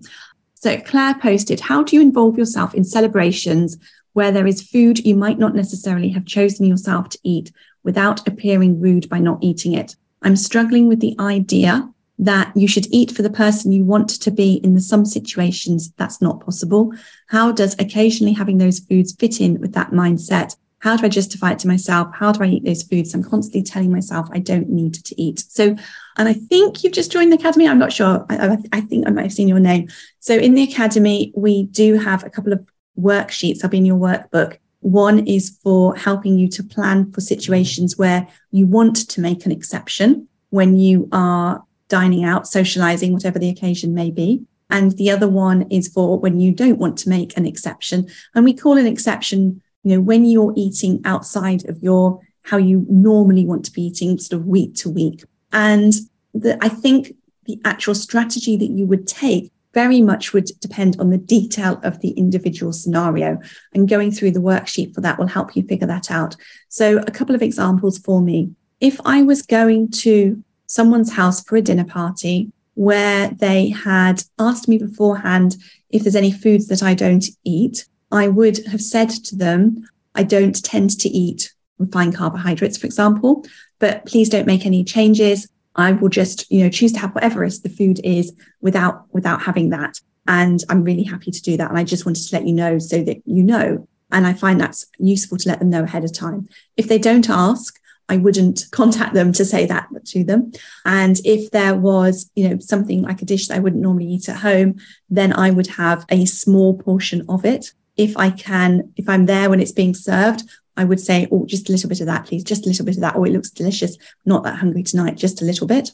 So Claire posted, How do you involve yourself in celebrations where there is food you might not necessarily have chosen yourself to eat without appearing rude by not eating it? I'm struggling with the idea that you should eat for the person you want to be in some situations that's not possible how does occasionally having those foods fit in with that mindset how do I justify it to myself? How do I eat those foods? I'm constantly telling myself I don't need to eat. So, and I think you've just joined the academy. I'm not sure. I, I, think I might have seen your name. So, in the academy, we do have a couple of worksheets. I'll be in your workbook. One is for helping you to plan for situations where you want to make an exception when you are dining out, socializing, whatever the occasion may be. And the other one is for when you don't want to make an exception. And we call an exception, you know, when you're eating outside of your how you normally want to be eating sort of week to week. And the, I think the actual strategy that you would take very much would depend on the detail of the individual scenario. And going through the worksheet for that will help you figure that out. So, a couple of examples for me. If I was going to someone's house for a dinner party where they had asked me beforehand if there's any foods that I don't eat, I would have said to them, I don't tend to eat refined carbohydrates, for example, but please don't make any changes. I will just, you know, choose to have whatever is the food is without without having that. And I'm really happy to do that. And I just wanted to let you know so that you know. And I find that's useful to let them know ahead of time. If they don't ask, I wouldn't contact them to say that to them. And if there was, you know, something like a dish that I wouldn't normally eat at home, then I would have a small portion of it. If I can, if I'm there when it's being served, I would say, oh, just a little bit of that, please, just a little bit of that. Oh, it looks delicious. Not that hungry tonight, just a little bit.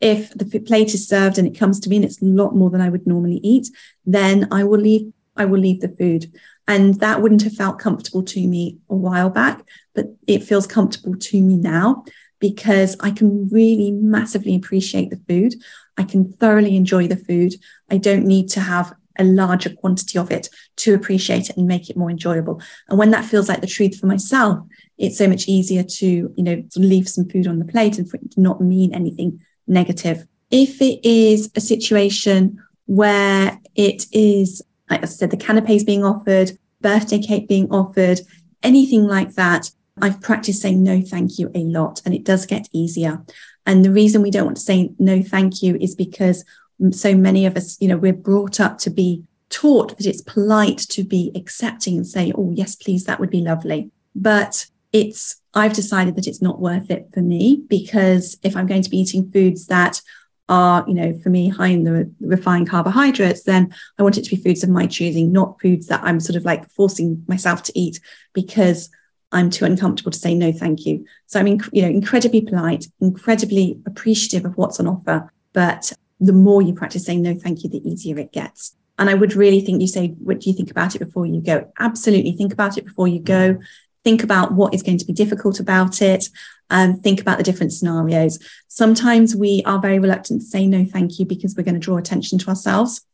If the plate is served and it comes to me and it's a lot more than I would normally eat, then I will leave. I will leave the food. And that wouldn't have felt comfortable to me a while back, but it feels comfortable to me now because I can really massively appreciate the food. I can thoroughly enjoy the food. I don't need to have a larger quantity of it to appreciate it and make it more enjoyable. And when that feels like the truth for myself, it's so much easier to, you know, leave some food on the plate and for it to not mean anything negative. If it is a situation where it is like I said, the canapes being offered, birthday cake being offered, anything like that. I've practiced saying no, thank you a lot, and it does get easier. And the reason we don't want to say no, thank you is because so many of us, you know, we're brought up to be taught that it's polite to be accepting and say, oh, yes, please, that would be lovely. But it's, I've decided that it's not worth it for me because if I'm going to be eating foods that are, you know, for me, high in the refined carbohydrates, then I want it to be foods of my choosing, not foods that I'm sort of like forcing myself to eat because I'm too uncomfortable to say no, thank you. So I'm, inc- you know, incredibly polite, incredibly appreciative of what's on offer. But the more you practice saying no, thank you, the easier it gets. And I would really think you say, what do you think about it before you go? Absolutely think about it before you go. Mm. Think about what is going to be difficult about it and think about the different scenarios. Sometimes we are very reluctant to say no, thank you, because we're going to draw attention to ourselves.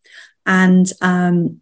And um,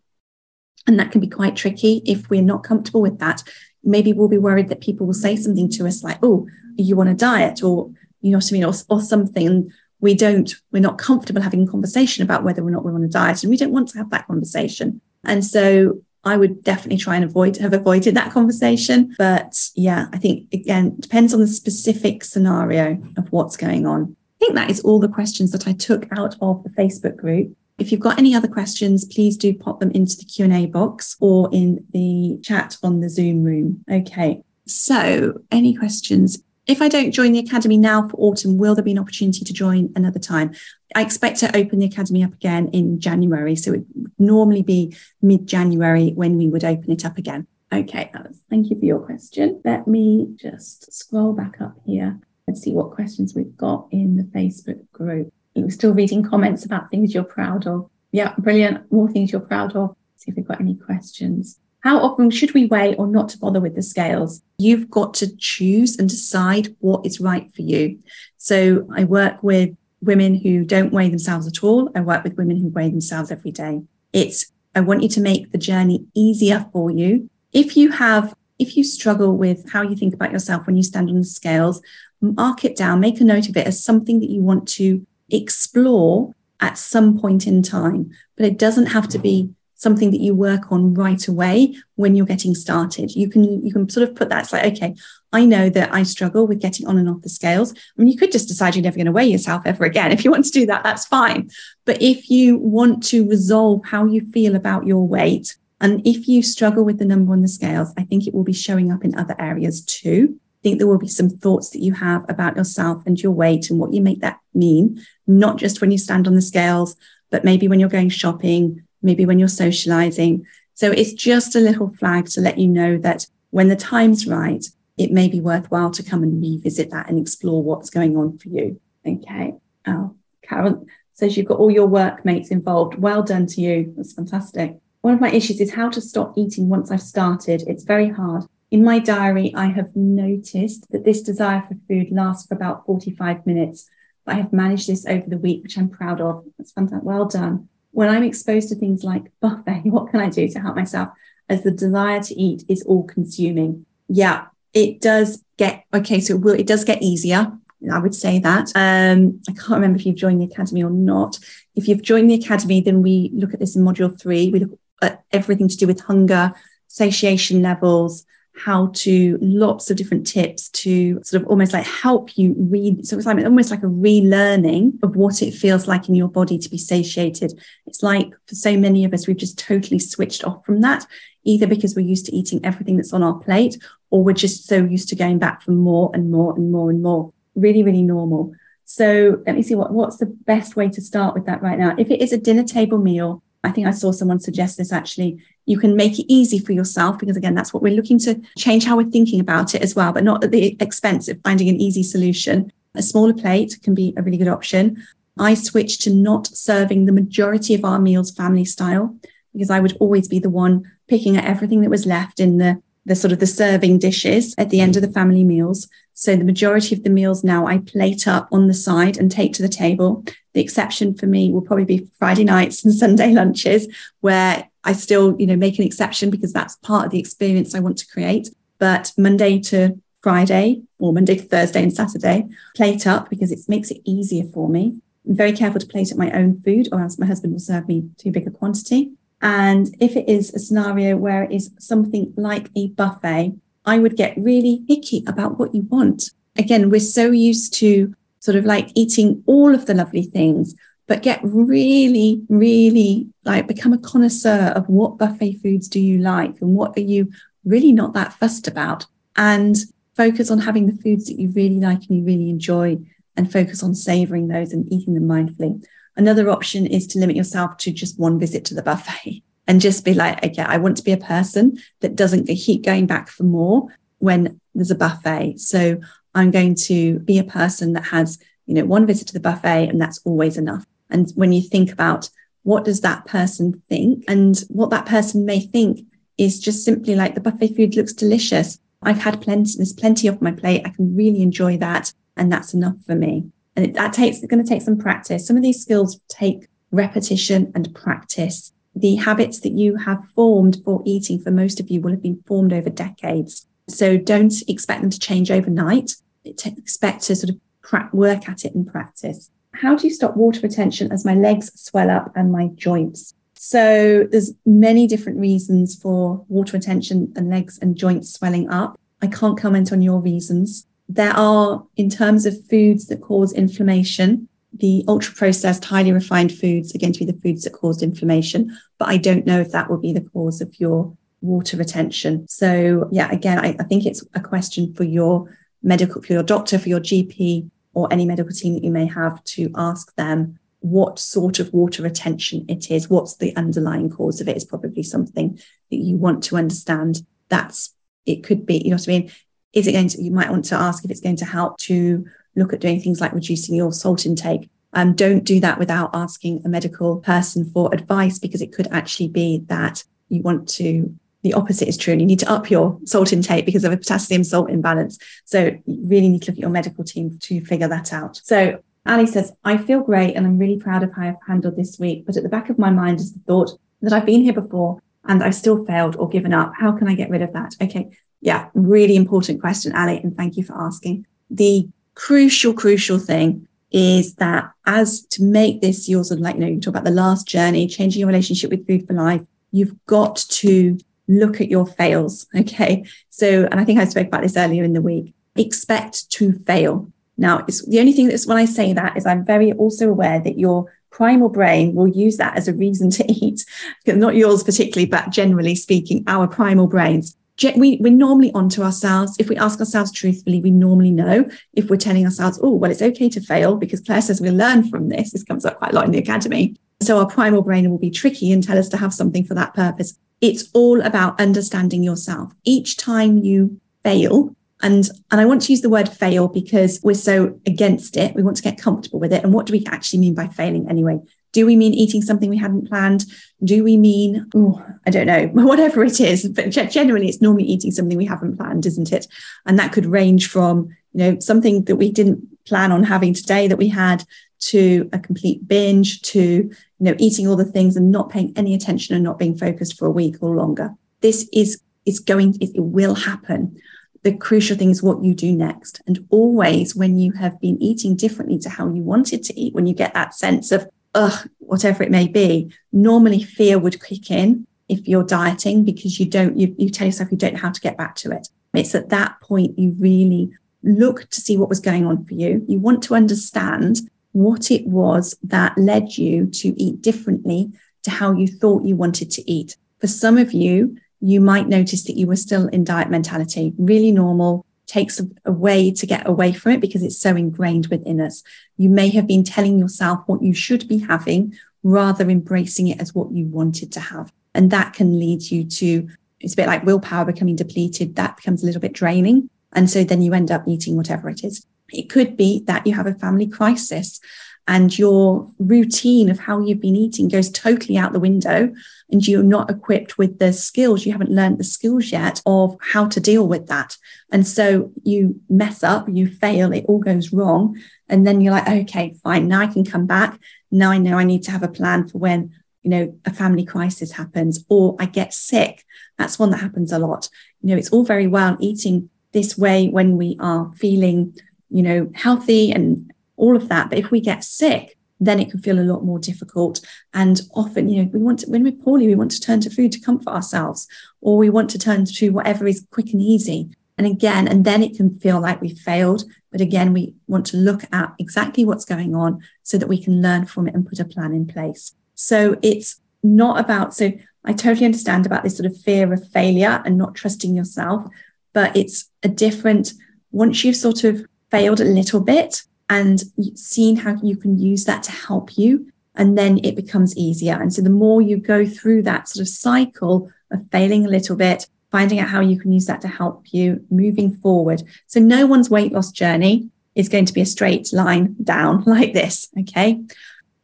and that can be quite tricky if we're not comfortable with that. Maybe we'll be worried that people will say something to us like, oh, you want a diet or you know what I mean, or, or something. We don't, we're not comfortable having a conversation about whether or not we're on a diet. And we don't want to have that conversation. And so I would definitely try and avoid have avoided that conversation. But yeah, I think again depends on the specific scenario of what's going on. I think that is all the questions that I took out of the Facebook group. If you've got any other questions, please do pop them into the Q&A box or in the chat on the Zoom room. Okay. So, any questions? If I don't join the Academy now for autumn, will there be an opportunity to join another time? I expect to open the Academy up again in January. So it would normally be mid January when we would open it up again. Okay, Alice, thank you for your question. Let me just scroll back up here and see what questions we've got in the Facebook group. You're still reading comments about things you're proud of. Yeah, brilliant. More things you're proud of. See if we've got any questions. How often should we weigh or not to bother with the scales? You've got to choose and decide what is right for you. So I work with women who don't weigh themselves at all. I work with women who weigh themselves every day. It's, I want you to make the journey easier for you. If you have, if you struggle with how you think about yourself when you stand on the scales, mark it down, make a note of it as something that you want to explore at some point in time, but it doesn't have to be something that you work on right away when you're getting started. You can you can sort of put that. It's like, okay, I know that I struggle with getting on and off the scales. I mean, you could just decide you're never going to weigh yourself ever again. If you want to do that, that's fine. But if you want to resolve how you feel about your weight, and if you struggle with the number on the scales, I think it will be showing up in other areas too. I think there will be some thoughts that you have about yourself and your weight and what you make that mean, not just when you stand on the scales, but maybe when you're going shopping, maybe when you're socializing. So it's just a little flag to let you know that when the time's right, it may be worthwhile to come and revisit that and explore what's going on for you. Okay. Oh, Carol says you've got all your workmates involved. Well done to you. That's fantastic. One of my issues is how to stop eating once I've started. It's very hard. In my diary, I have noticed that this desire for food lasts for about 45 minutes, but I have managed this over the week, which I'm proud of. That's fantastic. Well done when I'm exposed to things like buffet, what can I do to help myself? As the desire to eat is all consuming. Yeah, it does get okay. So it will it does get easier. I would say that. Um, I can't remember if you've joined the academy or not. If you've joined the academy, then we look at this in module three. We look at everything to do with hunger, satiation levels, how to lots of different tips to sort of almost like help you read. So it's like almost like a relearning of what it feels like in your body to be satiated. It's like for so many of us, we've just totally switched off from that, either because we're used to eating everything that's on our plate, or we're just so used to going back for more and more and more and more. Really, really normal. So let me see what, what's the best way to start with that right now. If it is a dinner table meal, I think I saw someone suggest this actually. You can make it easy for yourself because, again, that's what we're looking to change how we're thinking about it as well, but not at the expense of finding an easy solution. A smaller plate can be a really good option. I switched to not serving the majority of our meals family style because I would always be the one picking at everything that was left in the the sort of the serving dishes at the end of the family meals. So the majority of the meals now I plate up on the side and take to the table. The exception for me will probably be Friday nights and Sunday lunches, where I still, you know, make an exception because that's part of the experience I want to create. But Monday to Friday or Monday to Thursday and Saturday, plate up because it makes it easier for me. I'm very careful to plate up my own food or else my husband will serve me too big a quantity. And if it is a scenario where it is something like a buffet, I would get really picky about what you want. Again, we're so used to sort of like eating all of the lovely things, but get really, really like become a connoisseur of what buffet foods do you like and what are you really not that fussed about. And focus on having the foods that you really like and you really enjoy and focus on savoring those and eating them mindfully. Another option is to limit yourself to just one visit to the buffet and just be like, okay, I want to be a person that doesn't keep going back for more when there's a buffet. So I'm going to be a person that has, you know, one visit to the buffet and that's always enough. And when you think about what does that person think and what that person may think is just simply like the buffet food looks delicious. I've had plenty, there's plenty off my plate. I can really enjoy that. And that's enough for me. And it, that takes, it's going to take some practice. Some of these skills take repetition and practice. The habits that you have formed for eating for most of you will have been formed over decades. So don't expect them to change overnight. Expect to sort of work at it in practice. How do you stop water retention as my legs swell up and my joints? So there's many different reasons for water retention and legs and joints swelling up. I can't comment on your reasons. There are, in terms of foods that cause inflammation, the ultra processed, highly refined foods are going to be the foods that caused inflammation. But I don't know if that will be the cause of your water retention. So, yeah, again, I, I think it's a question for your medical, for your doctor, for your GP, or any medical team that you may have to ask them what sort of water retention it is. What's the underlying cause of it is probably something that you want to understand. That's it could be, you know what I mean? is it going to, you might want to ask if it's going to help to look at doing things like reducing your salt intake. Um, don't do that without asking a medical person for advice because it could actually be that you want to, the opposite is true and you need to up your salt intake because of a potassium salt imbalance. So you really need to look at your medical team to figure that out. So Ali says, I feel great and I'm really proud of how I've handled this week. But at the back of my mind is the thought that I've been here before and I've still failed or given up. How can I get rid of that? Okay. Yeah, really important question, Ali, and thank you for asking. The crucial, crucial thing is that as to make this your sort of like, you know, you talk about the last journey, changing your relationship with food for life, you've got to look at your fails. Okay. So, and I think I spoke about this earlier in the week. Expect to fail. Now, it's the only thing that's when I say that is I'm very also aware that your primal brain will use that as a reason to eat. Not yours particularly, but generally speaking, our primal brains we, we're normally onto ourselves. If we ask ourselves truthfully, we normally know if we're telling ourselves, oh, well, it's okay to fail because Claire says we'll learn from this. This comes up quite a lot in the academy. So our primal brain will be tricky and tell us to have something for that purpose. It's all about understanding yourself. Each time you fail, and, and I want to use the word fail because we're so against it. We want to get comfortable with it. And what do we actually mean by failing anyway? Do we mean eating something we hadn't planned? Do we mean, oh, I don't know, whatever it is? But generally, it's normally eating something we haven't planned, isn't it? And that could range from, you know, something that we didn't plan on having today that we had to a complete binge to, you know, eating all the things and not paying any attention and not being focused for a week or longer. This is, is going, it, will happen the crucial thing is what you do next. And always, when you have been eating differently to how you wanted to eat, when you get that sense of, ugh, whatever it may be, normally fear would kick in if you're dieting because you don't, you, you tell yourself you don't know how to get back to it. It's at that point you really look to see what was going on for you. You want to understand what it was that led you to eat differently to how you thought you wanted to eat. For some of you, you might notice that you were still in diet mentality, really normal, takes a, way to get away from it because it's so ingrained within us. You may have been telling yourself what you should be having rather embracing it as what you wanted to have. And that can lead you to, it's a bit like willpower becoming depleted. That becomes a little bit draining. And so then you end up eating whatever it is. It could be that you have a family crisis and your routine of how you've been eating goes totally out the window and you're not equipped with the skills you haven't learned the skills yet of how to deal with that. And so you mess up you fail it all goes wrong. And then you're like okay fine now i can come back. Now i know i need to have a plan for when you know a family crisis happens or i get sick. That's one that happens a lot. You know it's all very well eating this way when we are feeling you know healthy and all of that. But if we get sick, then it can feel a lot more difficult. And often, you know, we want to, when we're poorly, we want to turn to food to comfort ourselves, or we want to turn to whatever is quick and easy. And again, and then it can feel like we failed. But again, we want to look at exactly what's going on so that we can learn from it and put a plan in place. So it's not about, so I totally understand about this sort of fear of failure and not trusting yourself, but it's a different, once you've sort of failed a little bit, and seeing how you can use that to help you. And then it becomes easier. And so the more you go through that sort of cycle of failing a little bit, finding out how you can use that to help you moving forward. So no one's weight loss journey is going to be a straight line down like this. Okay.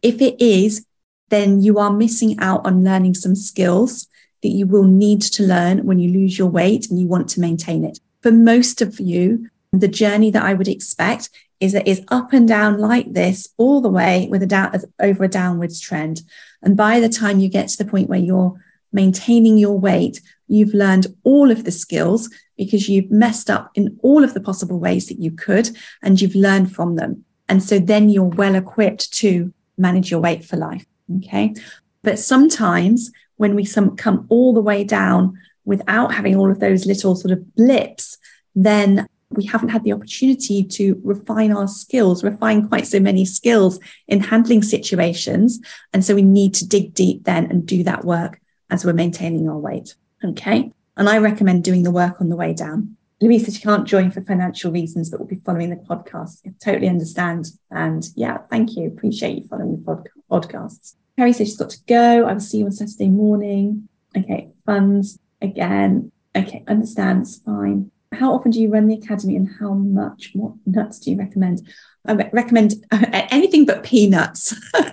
If it is, then you are missing out on learning some skills that you will need to learn when you lose your weight and you want to maintain it. For most of you, the journey that I would expect is that is up and down like this all the way with a down over a downwards trend. And by the time you get to the point where you're maintaining your weight, you've learned all of the skills because you've messed up in all of the possible ways that you could and you've learned from them. And so then you're well equipped to manage your weight for life. Okay. But sometimes when we some, come all the way down without having all of those little sort of blips, then we haven't had the opportunity to refine our skills, refine quite so many skills in handling situations. And so we need to dig deep then and do that work as we're maintaining our weight. Okay. And I recommend doing the work on the way down. Louise said she can't join for financial reasons, but will be following the podcast. I totally understand. And yeah, thank you. Appreciate you following the pod- podcasts. Carrie says she's got to go. I will see you on Saturday morning. Okay. Funds again. Okay. Understands. Fine how often do you run the academy and how much what nuts do you recommend? I recommend uh, anything but peanuts.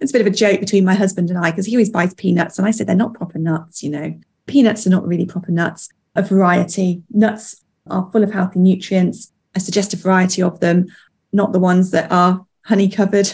It's a bit of a joke between my husband and i because he always buys peanuts and i said they're not proper nuts you know. Peanuts are not really proper nuts. A variety nuts are full of healthy nutrients. I suggest a variety of them not the ones that are honey covered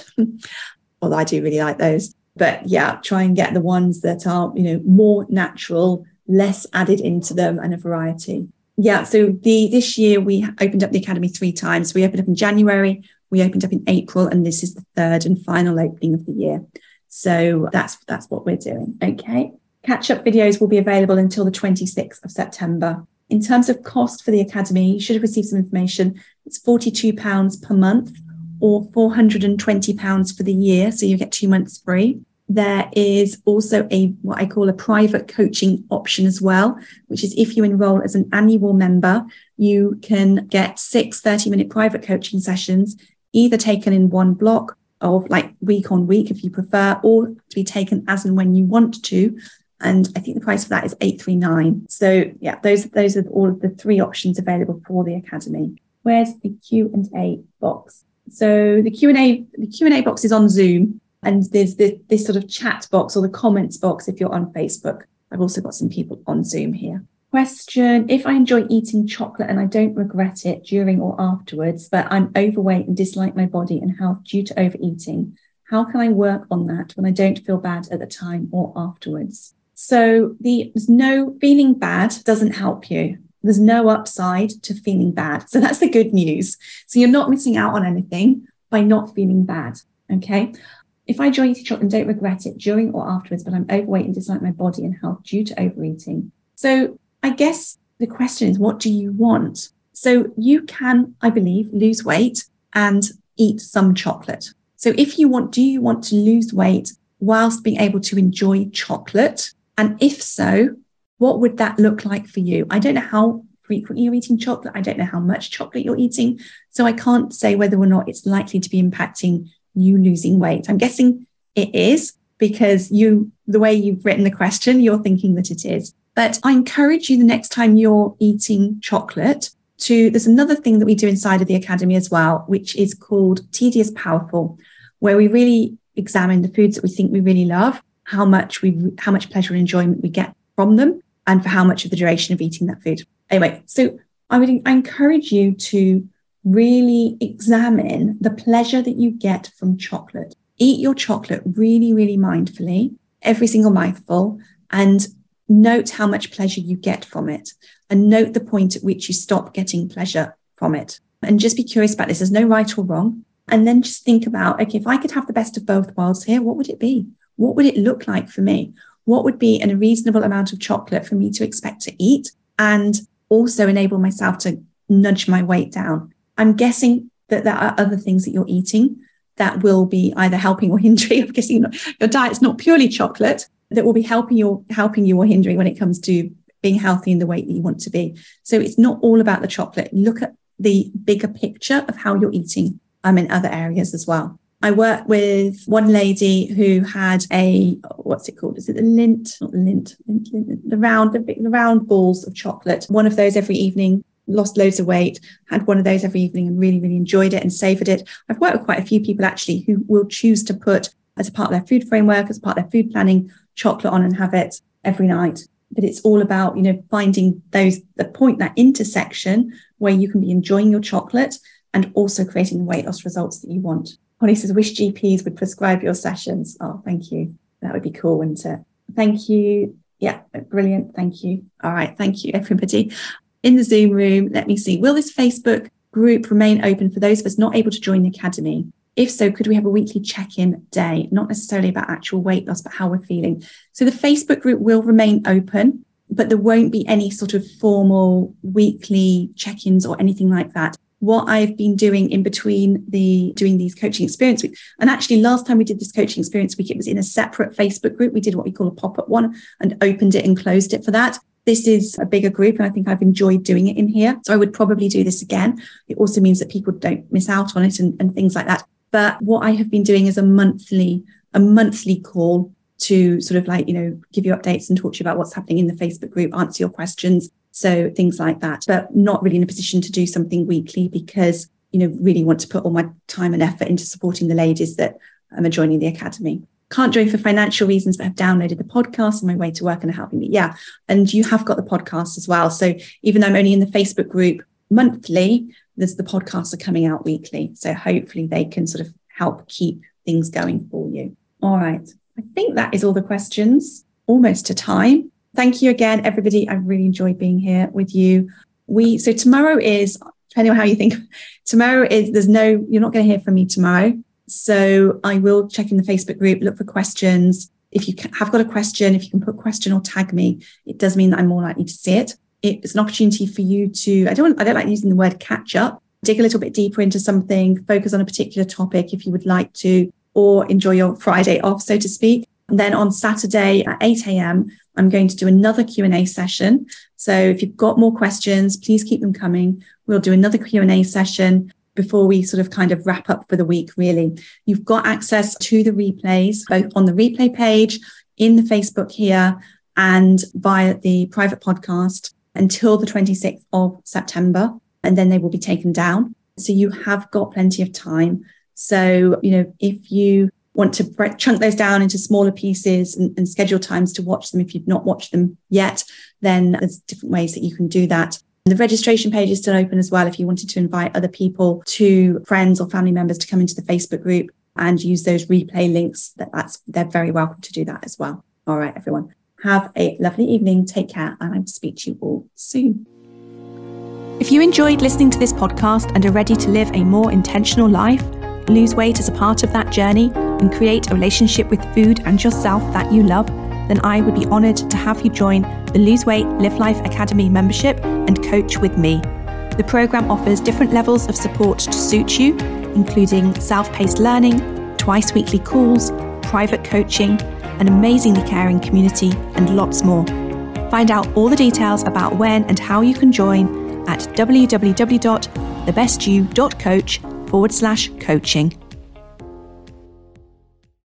although i do really like those. But yeah try and get the ones that are you know more natural less added into them and a variety yeah, so the this year we opened up the academy three times. We opened up in January, We opened up in April, and this is the third and final opening of the year. So that's that's what we're doing. Okay. Catch up videos will be available until the 26th of September. In terms of cost for the Academy, you should have received some information. It's £42 per month or £420 for the year. So you get two months free. There is also a what I call a private coaching option as well, which is if you enroll as an annual member, you can get six 30 minute private coaching sessions, either taken in one block of like week on week if you prefer, or to be taken as and when you want to. And I think the price for that is 839. So yeah, those those are all of the three options available for the Academy. Where's the Q and A box? So the Q and A the Q and A box is on Zoom, and there's this, this sort of chat box or the comments box if you're on Facebook. I've also got some people on Zoom here. Question If I enjoy eating chocolate and I don't regret it during or afterwards, but I'm overweight and dislike my body and health due to overeating, how can I work on that when I don't feel bad at the time or afterwards? So the, there's no feeling bad doesn't help you. There's no upside to feeling bad. So that's the good news. So you're not missing out on anything by not feeling bad. Okay. If I enjoy eating chocolate and don't regret it during or afterwards, but I'm overweight and dislike my body and health due to overeating. So I guess the question is, what do you want? So you can, I believe, lose weight and eat some chocolate. So if you want, do you want to lose weight whilst being able to enjoy chocolate? And if so, what would that look like for you? I don't know how frequently you're eating chocolate. I don't know how much chocolate you're eating. So I can't say whether or not it's likely to be impacting you losing weight. I'm guessing it is because you, the way you've written the question, you're thinking that it is. But I encourage you the next time you're eating chocolate to, there's another thing that we do inside of the Academy as well, which is called Tedious Powerful, where we really examine the foods that we think we really love, how much we, how much pleasure and enjoyment we get from them, and for how much of the duration of eating that food. Anyway, so I would I encourage you to really examine the pleasure that you get from chocolate. Eat your chocolate really, really mindfully, every single mouthful, and note how much pleasure you get from it and note the point at which you stop getting pleasure from it. And just be curious about this. There's no right or wrong. And then just think about okay, if I could have the best of both worlds here, what would it be? What would it look like for me? What would be a reasonable amount of chocolate for me to expect to eat and also enable myself to nudge my weight down? I'm guessing that there are other things that you're eating that will be either helping or hindering. I'm guessing your diet's not purely chocolate, that will be helping you helping you or hindering when it comes to being healthy in the weight that you want to be. So it's not all about the chocolate. Look at the bigger picture of how you're eating um, in other areas as well. I work with one lady who had a what's it called? Is it the lint? Not the Lindt, Lindt, Lindt the round, the, big, the round balls of chocolate. One of those every evening. Lost loads of weight. Had one of those every evening and really, really enjoyed it and savoured it. I've worked with quite a few people actually who will choose to put as a part of their food framework, as part of their food planning, chocolate on and have it every night. But it's all about, you know, finding those, the point, that intersection where you can be enjoying your chocolate and also creating the weight loss results that you want. Holly says, wish GPs would prescribe your sessions. Oh, thank you. That would be cool, wouldn't it? Thank you. Yeah, brilliant. Thank you. All right. Thank you, everybody. In the Zoom room, let me see. Will this Facebook group remain open for those of us not able to join the Academy? If so, could we have a weekly check in day, not necessarily about actual weight loss, but how we're feeling? So the Facebook group will remain open, but there won't be any sort of formal weekly check ins or anything like that. What I've been doing in between the doing these coaching experience week, and actually last time we did this coaching experience week, it was in a separate Facebook group. We did what we call a pop up one and opened it and closed it for that. This is a bigger group, and I think I've enjoyed doing it in here. So I would probably do this again. It also means that people don't miss out on it and, and things like that. But what I have been doing is a monthly, a monthly call to sort of like, you know, give you updates and talk to you about what's happening in the Facebook group, answer your questions. So things like that, but not really in a position to do something weekly because, you know, really want to put all my time and effort into supporting the ladies that um, are joining the academy. Can't join for financial reasons, but have downloaded the podcast on my way to work and are helping me. Yeah. And you have got the podcast as well. So even though I'm only in the Facebook group monthly, there's the podcasts are coming out weekly. So hopefully they can sort of help keep things going for you. All right. I think that is all the questions, almost to time. Thank you again, everybody. I really enjoyed being here with you. We so tomorrow is depending on how you think. Tomorrow is there's no, you're not going to hear from me tomorrow. So I will check in the Facebook group, look for questions. If you have got a question, if you can put question or tag me, it does mean that I'm more likely to see it. It's an opportunity for you to, I don't I don't like using the word catch up, dig a little bit deeper into something, focus on a particular topic if you would like to, or enjoy your Friday off, so to speak. And then on Saturday at 8 a.m., I'm going to do another Q&A session. So if you've got more questions, please keep them coming. We'll do another Q&A session before we sort of kind of wrap up for the week, really. You've got access to the replays, both on the replay page, in the Facebook here, and via the private podcast until the 26th of September. And then they will be taken down. So you have got plenty of time. So, you know, if you want to break, chunk those down into smaller pieces and, and schedule times to watch them if you've not watched them yet, then there's different ways that you can do that. The registration page is still open as well if you wanted to invite other people to friends or family members to come into the Facebook group and use those replay links. That that's they're very welcome to do that as well. All right, everyone. Have a lovely evening. Take care, and I will speak to you all soon. If you enjoyed listening to this podcast and are ready to live a more intentional life, lose weight as a part of that journey, and create a relationship with food and yourself that you love, then I would be honoured to have you join the Lose Weight Live Life Academy membership and coach with me. The programme offers different levels of support to suit you, including self paced learning, twice weekly calls, private coaching, an amazingly caring community, and lots more. Find out all the details about when and how you can join at www.thebestyou.coach forward slash coaching.